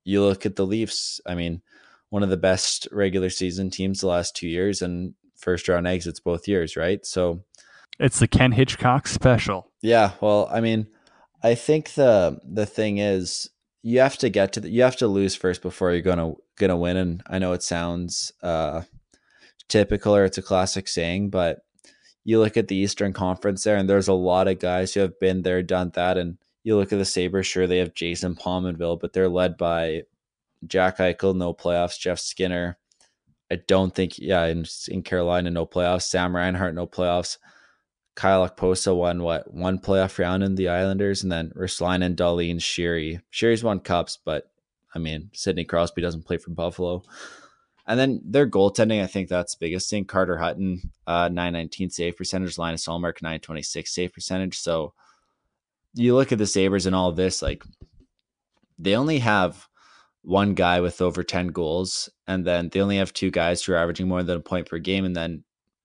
Speaker 4: you look at the Leafs. I mean, one of the best regular season teams the last two years, and first round exits both years, right? So
Speaker 3: it's the Ken Hitchcock special.
Speaker 4: Yeah, well, I mean, I think the the thing is you have to get to the, you have to lose first before you're gonna gonna win. And I know it sounds uh, typical or it's a classic saying, but you look at the Eastern Conference there, and there's a lot of guys who have been there, done that. And you look at the Sabres, sure they have Jason Pominville, but they're led by Jack Eichel, no playoffs, Jeff Skinner. I don't think, yeah, in, in Carolina, no playoffs. Sam Reinhart, no playoffs. Kyle Okposo won what one playoff round in the Islanders, and then Ristolainen, Dahlin, Sheary. Sheary's won cups, but I mean Sidney Crosby doesn't play for Buffalo. And then their goaltending, I think that's the biggest thing. Carter Hutton, uh, 919 save percentage, Linus Ullmark, 926 save percentage. So you look at the Sabres and all this, like they only have one guy with over 10 goals, and then they only have two guys who are averaging more than a point per game, and then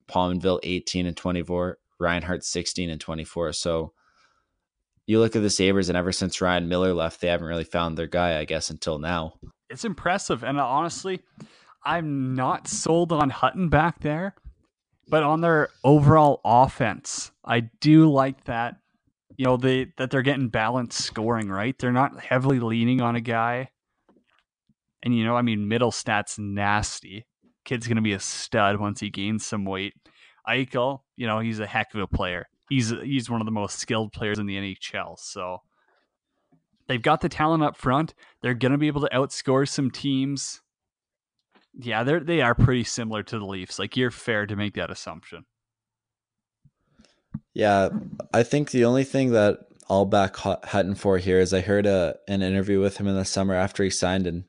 Speaker 4: Pominville 18 and 24, Reinhart 16 and 24. So you look at the Sabres, and ever since Ryan Miller left, they haven't really found their guy, I guess, until now.
Speaker 3: It's impressive. And honestly, I'm not sold on Hutton back there, but on their overall offense, I do like that. You know, they that they're getting balanced scoring, right? They're not heavily leaning on a guy. And you know, I mean, Mittelstadt's nasty. Kid's gonna be a stud once he gains some weight. Eichel, you know, he's a heck of a player. He's he's one of the most skilled players in the NHL. So they've got the talent up front. They're going to be able to outscore some teams. Yeah, they're they are pretty similar to the Leafs. Like you're fair to make that assumption.
Speaker 4: Yeah, I think the only thing that I'll back Hutton for here is I heard a an interview with him in the summer after he signed, and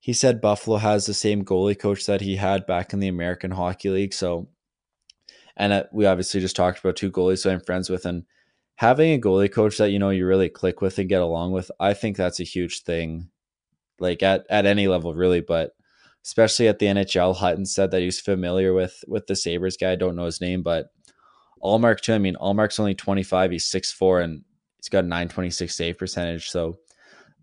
Speaker 4: he said Buffalo has the same goalie coach that he had back in the American Hockey League. So and uh, we obviously just talked about two goalies that I'm friends with, and having a goalie coach that you know you really click with and get along with, I think that's a huge thing. Like at at any level, really, but especially at the NHL. Hutton said that he's familiar with with the Sabres guy. I don't know his name, but Ullmark too. I mean, Ullmark's only 25. He's 6'4", and he's got a 926 save percentage. So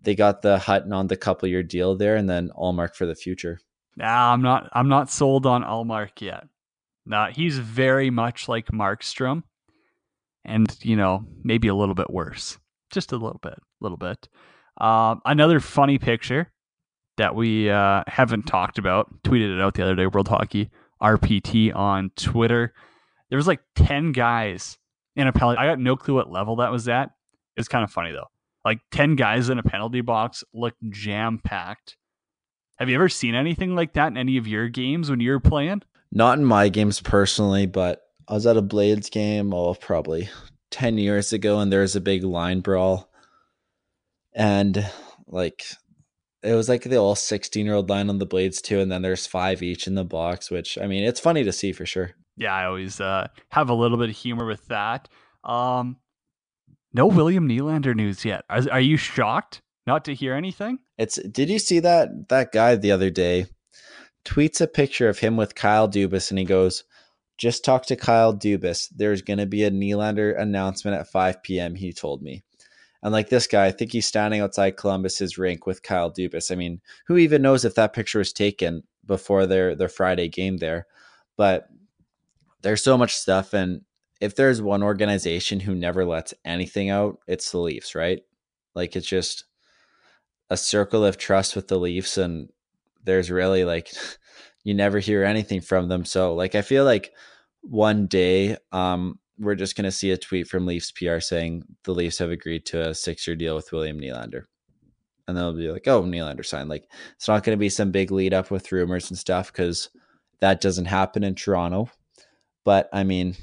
Speaker 4: they got the Hutton on the couple year deal there, and then Ullmark for the future.
Speaker 3: Nah, I'm not. I'm not sold on Ullmark yet. Nah, he's very much like Markstrom, and you know maybe a little bit worse, just a little bit, a little bit. Uh, another funny picture that we uh, haven't talked about. Tweeted it out the other day. World Hockey RPT on Twitter. There was like ten guys in a penalty. I got no clue what level that was at. It's kind of funny though. Like ten guys in a penalty box looked jam packed. Have you ever seen anything like that in any of your games when you were playing?
Speaker 4: Not in my games personally, but I was at a Blades game, oh, probably 10 years ago, and there was a big line brawl. And like, it was like the all 16 year old line on the Blades, too. And then there's five each in the box, which I mean, it's funny to see for sure.
Speaker 3: Yeah, I always uh, have a little bit of humor with that. Um, no William Nylander news yet. Are, are you shocked not to hear anything?
Speaker 4: It's did you see that that guy the other day tweets a picture of him with Kyle Dubas and he goes, "Just talk to Kyle Dubas. There's going to be a Nylander announcement at 5 p.m." He told me. And like this guy, I think he's standing outside Columbus's rink with Kyle Dubas. I mean, who even knows if that picture was taken before their their Friday game there? But there's so much stuff and if there's one organization who never lets anything out, it's the Leafs, right? Like it's just a circle of trust with the Leafs and there's really like you never hear anything from them. So like I feel like one day um we're just to see a tweet from Leafs PR saying the Leafs have agreed to a 6-year deal with William Nylander. And they'll be like, "Oh, Nylander signed." Like it's not going to be some big lead up with rumors and stuff cuz that doesn't happen in Toronto. But I mean,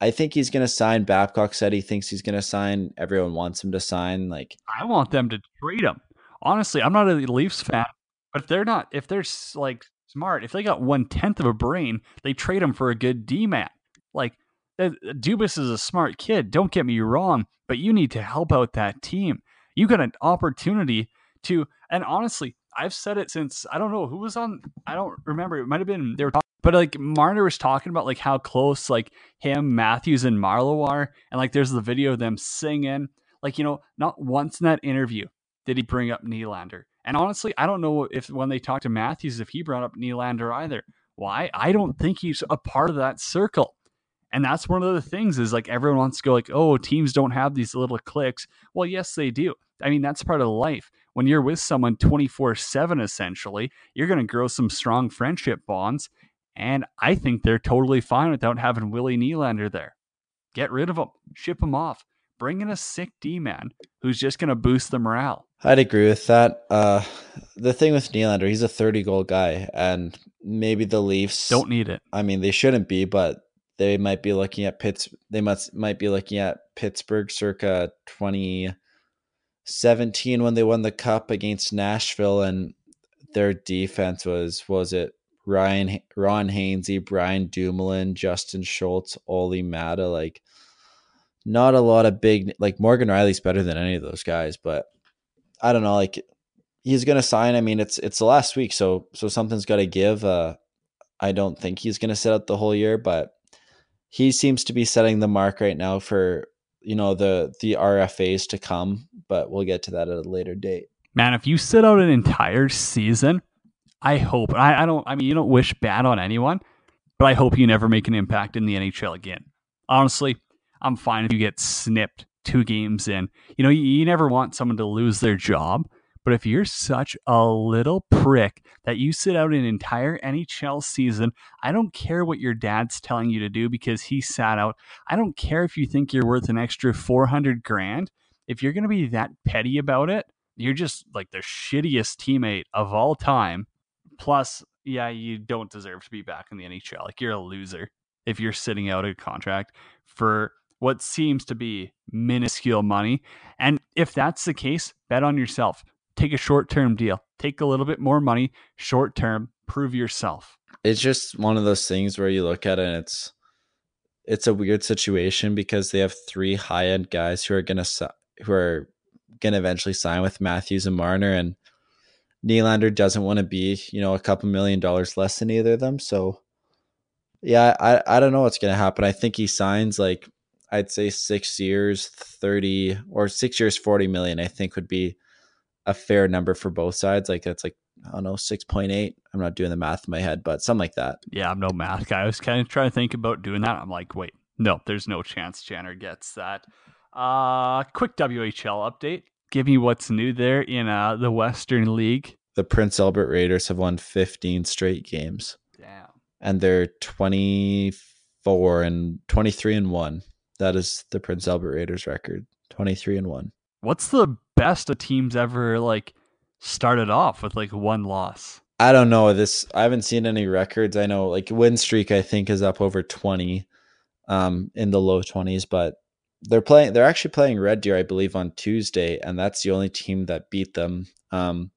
Speaker 4: I think he's going to sign. Babcock said he thinks he's going to sign. Everyone wants him to sign. Like
Speaker 3: I want them to trade him. Honestly, I'm not a Leafs fan, but if they're not, if they're like smart, if they got one tenth of a brain, they trade him for a good D man. Like uh, Dubas is a smart kid. Don't get me wrong, but you need to help out that team. You got an opportunity to, and honestly, I've said it since I don't know who was on. I don't remember. It might have been they were talking, but like Marner was talking about like how close like him, Matthews, and Marleau are, and like there's the video of them singing. Like you know, not once in that interview did he bring up Nylander. And honestly, I don't know if when they talked to Matthews if he brought up Nylander either. Why? I don't think he's a part of that circle. And that's one of the things is like everyone wants to go like, oh, teams don't have these little clicks. Well, yes, they do. I mean, that's part of life. When you're with someone 24 7, essentially, you're going to grow some strong friendship bonds. And I think they're totally fine without having Willie Nylander there. Get rid of him, ship him off, bring in a sick D man who's just going to boost the morale.
Speaker 4: I'd agree with that. Uh, the thing with Nylander, he's a 30 goal guy, and maybe the Leafs
Speaker 3: don't need it.
Speaker 4: I mean, they shouldn't be, but they might be looking at Pitts. They must might be looking at Pittsburgh circa 2017 when they won the cup against Nashville, and their defense was was it Ryan Ron Hainsey, Brian Dumoulin, Justin Schultz, Olli Maatta, like not a lot of big like Morgan Rielly's better than any of those guys, but I don't know, like he's gonna sign. I mean, it's it's the last week, so so something's got to give. Uh, I don't think he's gonna sit out the whole year, but he seems to be setting the mark right now for you know the the RFAs to come, but we'll get to that at a later date.
Speaker 3: Man, if you sit out an entire season, I hope I, I don't I mean you don't wish bad on anyone, but I hope you never make an impact in the NHL again. Honestly, I'm fine if you get snipped two games in. You know, you, you never want someone to lose their job, but if you're such a little prick that you sit out an entire NHL season, I don't care what your dad's telling you to do because he sat out. I don't care if you think you're worth an extra 400 grand. If you're going to be that petty about it, you're just like the shittiest teammate of all time. Plus, yeah, you don't deserve to be back in the NHL. Like you're a loser if you're sitting out a contract for what seems to be minuscule money. And if that's the case, bet on yourself take a short term deal, take a little bit more money, short term, prove yourself.
Speaker 4: It's just one of those things where you look at it and it's it's a weird situation because they have three high end guys who are gonna who are gonna eventually sign with Matthews and Marner, and Nylander doesn't want to be you know a couple million dollars less than either of them. So yeah, I I don't know what's gonna happen. I think he signs like I'd say six years, thirty or six years, forty million. I think would be a fair number for both sides. Like that's like I don't know six point eight. I'm not doing the math in my head, but something like that.
Speaker 3: Yeah, I'm no math guy. I was kind of trying to think about doing that. I'm like, wait, no, there's no chance Channer gets that. Uh, quick WHL update. Give me what's new there in uh, the Western League.
Speaker 4: The Prince Albert Raiders have won 15 straight games.
Speaker 3: Damn.
Speaker 4: And they're 24 and 23 and 1. That is the Prince Albert Raiders record. 23 and 1.
Speaker 3: What's the best a team's ever like started off with like one loss?
Speaker 4: I don't know this. I haven't seen any records. I know like win streak I think is up over 20 um in the low 20s, but they're playing they're actually playing Red Deer I believe on Tuesday and that's the only team that beat them. Um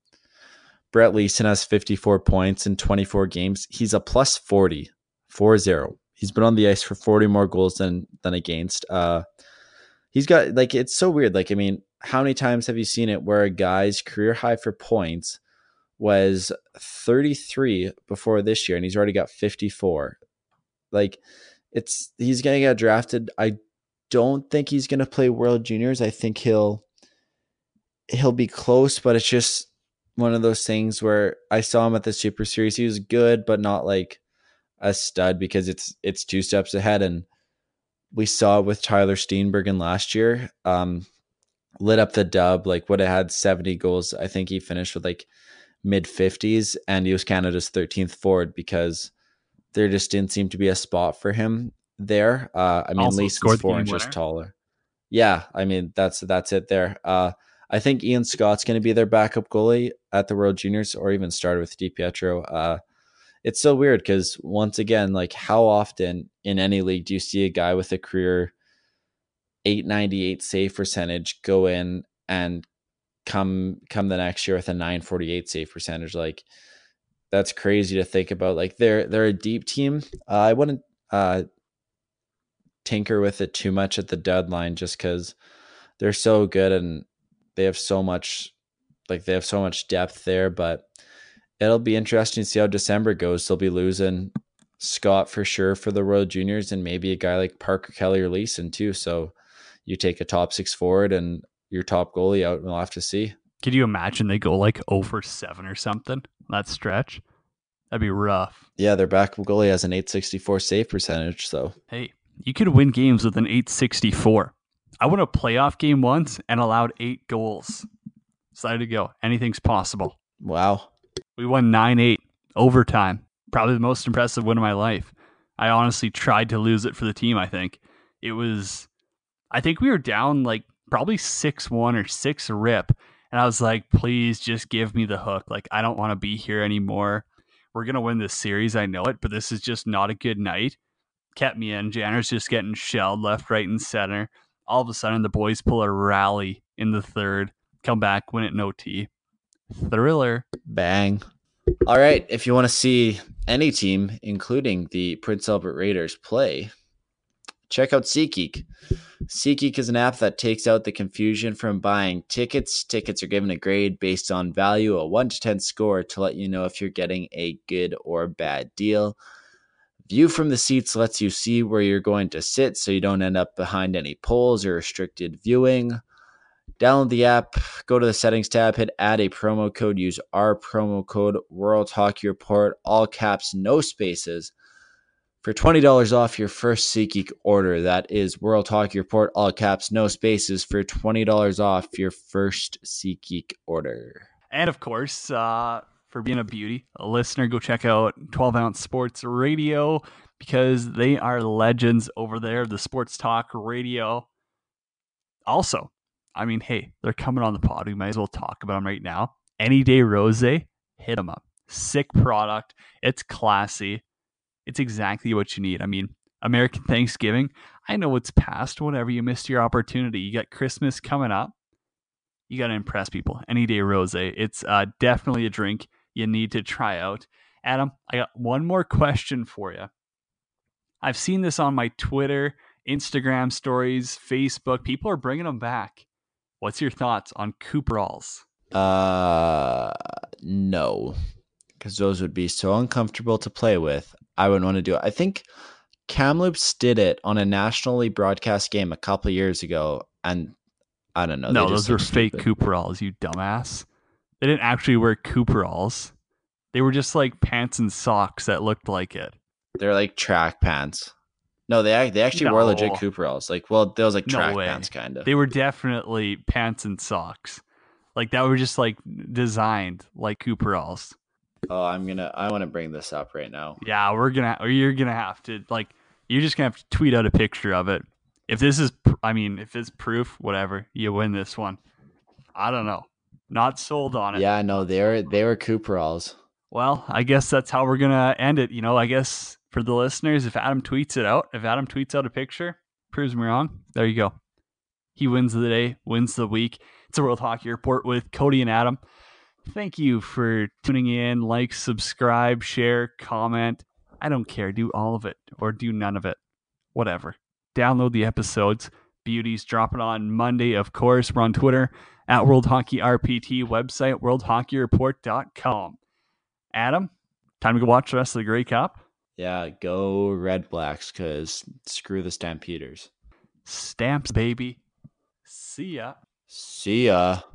Speaker 4: Brett Leason has 54 points in 24 games. He's a plus 40, 4-0. He's been on the ice for 40 more goals than than against. Uh he's got like it's so weird. Like I mean, how many times have you seen it where a guy's career high for points was 33 before this year and he's already got 54. Like it's he's going to get drafted. I don't think he's going to play World Juniors. I think he'll he'll be close, but it's just one of those things where I saw him at the Super Series. He was good, but not like a stud because it's it's two steps ahead and we saw it with Tyler Steenbergen last year. Um, lit up the dub, like would have had 70 goals. I think he finished with like mid 50s and he was Canada's 13th forward because there just didn't seem to be a spot for him there. Uh, I mean,
Speaker 3: Also the
Speaker 4: four inches
Speaker 3: winner.
Speaker 4: taller. Yeah, I mean that's that's it there. Uh, I think Ian Scott's going to be their backup goalie at the World Juniors, or even start with DiPietro. Uh, it's so weird because once again, like how often in any league do you see a guy with a career 898 save percentage go in and come come the next year with a 948 save percentage? Like that's crazy to think about. Like they're they're a deep team. Uh, I wouldn't uh, tinker with it too much at the deadline just because they're so good and they have so much like they have so much depth there. But it'll be interesting to see how December goes. They'll be losing Scott for sure for the World Juniors and maybe a guy like Parker Kelly or Leason too. So you take a top six forward and your top goalie out, and we'll have to see.
Speaker 3: Could you imagine they go like oh over seven or something? That stretch. That'd be rough.
Speaker 4: Yeah, their backup goalie has an 864 save percentage. So
Speaker 3: Hey, you could win games with an 864. I won a playoff game once and allowed eight goals. Decided to go. Anything's possible.
Speaker 4: wow.
Speaker 3: We won 9 8 overtime. Probably the most impressive win of my life. I honestly tried to lose it for the team, I think. It was, I think we were down like probably 6 1 or 6 rip. And I was like, please just give me the hook. Like, I don't want to be here anymore. We're going to win this series. I know it, but this is just not a good night. Kept me in. Janner's just getting shelled left, right, and center. All of a sudden, the boys pull a rally in the third, come back, win it in OT. Thriller.
Speaker 4: Bang. All right. If you want to see any team, including the Prince Albert Raiders, play, check out SeatGeek. SeatGeek is an app that takes out the confusion from buying tickets. Tickets are given a grade based on value, a 1 to 10 score to let you know if you're getting a good or bad deal. View from the seats lets you see where you're going to sit so you don't end up behind any poles or restricted viewing. Download the app, go to the settings tab, hit add a promo code, use our promo code World Hockey Report, all caps, no spaces, for $20 off your first SeatGeek order. That is World Hockey Report, all caps, no spaces, for $20 off your first SeatGeek order.
Speaker 3: And of course, uh, for being a beauty, a listener, go check out 12 Ounce Sports Radio because they are legends over there, the Sports Talk Radio. Also, I mean, hey, they're coming on the pod. We might as well talk about them right now. Any Day Rose, hit them up. Sick product. It's classy. It's exactly what you need. I mean, American Thanksgiving. I know it's past, whatever. You missed your opportunity. You got Christmas coming up. You got to impress people. Any Day Rose. It's uh, definitely a drink you need to try out. Adam, I got one more question for you. I've seen this on my Twitter, Instagram stories, Facebook. People are bringing them back. What's your thoughts on Cooperalls?
Speaker 4: Uh, no, because those would be so uncomfortable to play with. I wouldn't want to do it. I think Kamloops did it on a nationally broadcast game a couple years ago, and I don't know.
Speaker 3: no, those were fake. Cooperalls, you dumbass. they didn't actually wear Cooperalls. They were just like pants and socks that looked like it.
Speaker 4: They're like track pants. No, they they actually wore legit
Speaker 3: No.
Speaker 4: Cooperalls. Like, well, those like track
Speaker 3: way.
Speaker 4: pants, kind of.
Speaker 3: They were definitely pants and socks. Like that were just like designed like Cooperalls.
Speaker 4: Oh, I'm gonna. I want to bring this up right now.
Speaker 3: Yeah, we're gonna or you're gonna have to like you're just gonna have to tweet out a picture of it. If this is, I mean, if it's proof, whatever, you win this one. I don't know. Not sold on it.
Speaker 4: Yeah, no, they were they were Cooperalls.
Speaker 3: Well, I guess that's how we're gonna end it. You know, I guess for the listeners, if Adam tweets it out, if Adam tweets out a picture, proves me wrong. There you go. He wins the day, wins the week. It's a World Hockey Report with Cody and Adam. Thank you for tuning in. Like, subscribe, share, comment. I don't care. Do all of it or do none of it. Whatever. Download the episodes. Beauties dropping on Monday, of course. We're on Twitter at World Hockey RPT, website worldhockeyreport.com. Adam, time to go watch the rest of the Grey Cup.
Speaker 4: Yeah, go Red Blacks, cause screw the Stampeders.
Speaker 3: Stamps, baby. See ya.
Speaker 4: See ya.